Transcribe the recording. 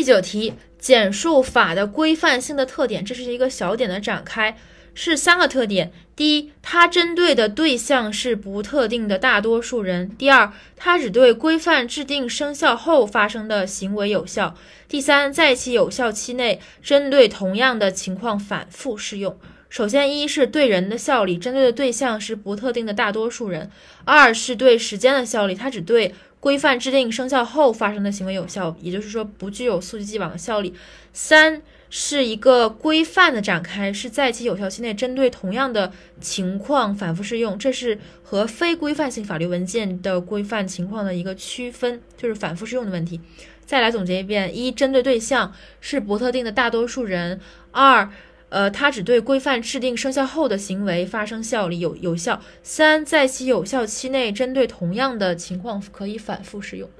第九题，简述法的规范性的特点，这是一个小点的展开，是三个特点。第一，它针对的对象是不特定的大多数人；第二，它只对规范制定生效后发生的行为有效；第三，在其有效期内，针对同样的情况反复适用。首先，一是对人的效力，针对的对象是不特定的大多数人；二是对时间的效力，它只对。规范制定生效后发生的行为有效，也就是说不具有溯及既往的效力。三是一个规范的展开，是在其有效期内针对同样的情况反复适用，这是和非规范性法律文件的规范情况的一个区分，就是反复适用的问题。再来总结一遍：一、针对对象是不特定的大多数人；二。呃，它只对规范制定生效后的行为发生效力有有效。三，在其有效期内，针对同样的情况可以反复适用。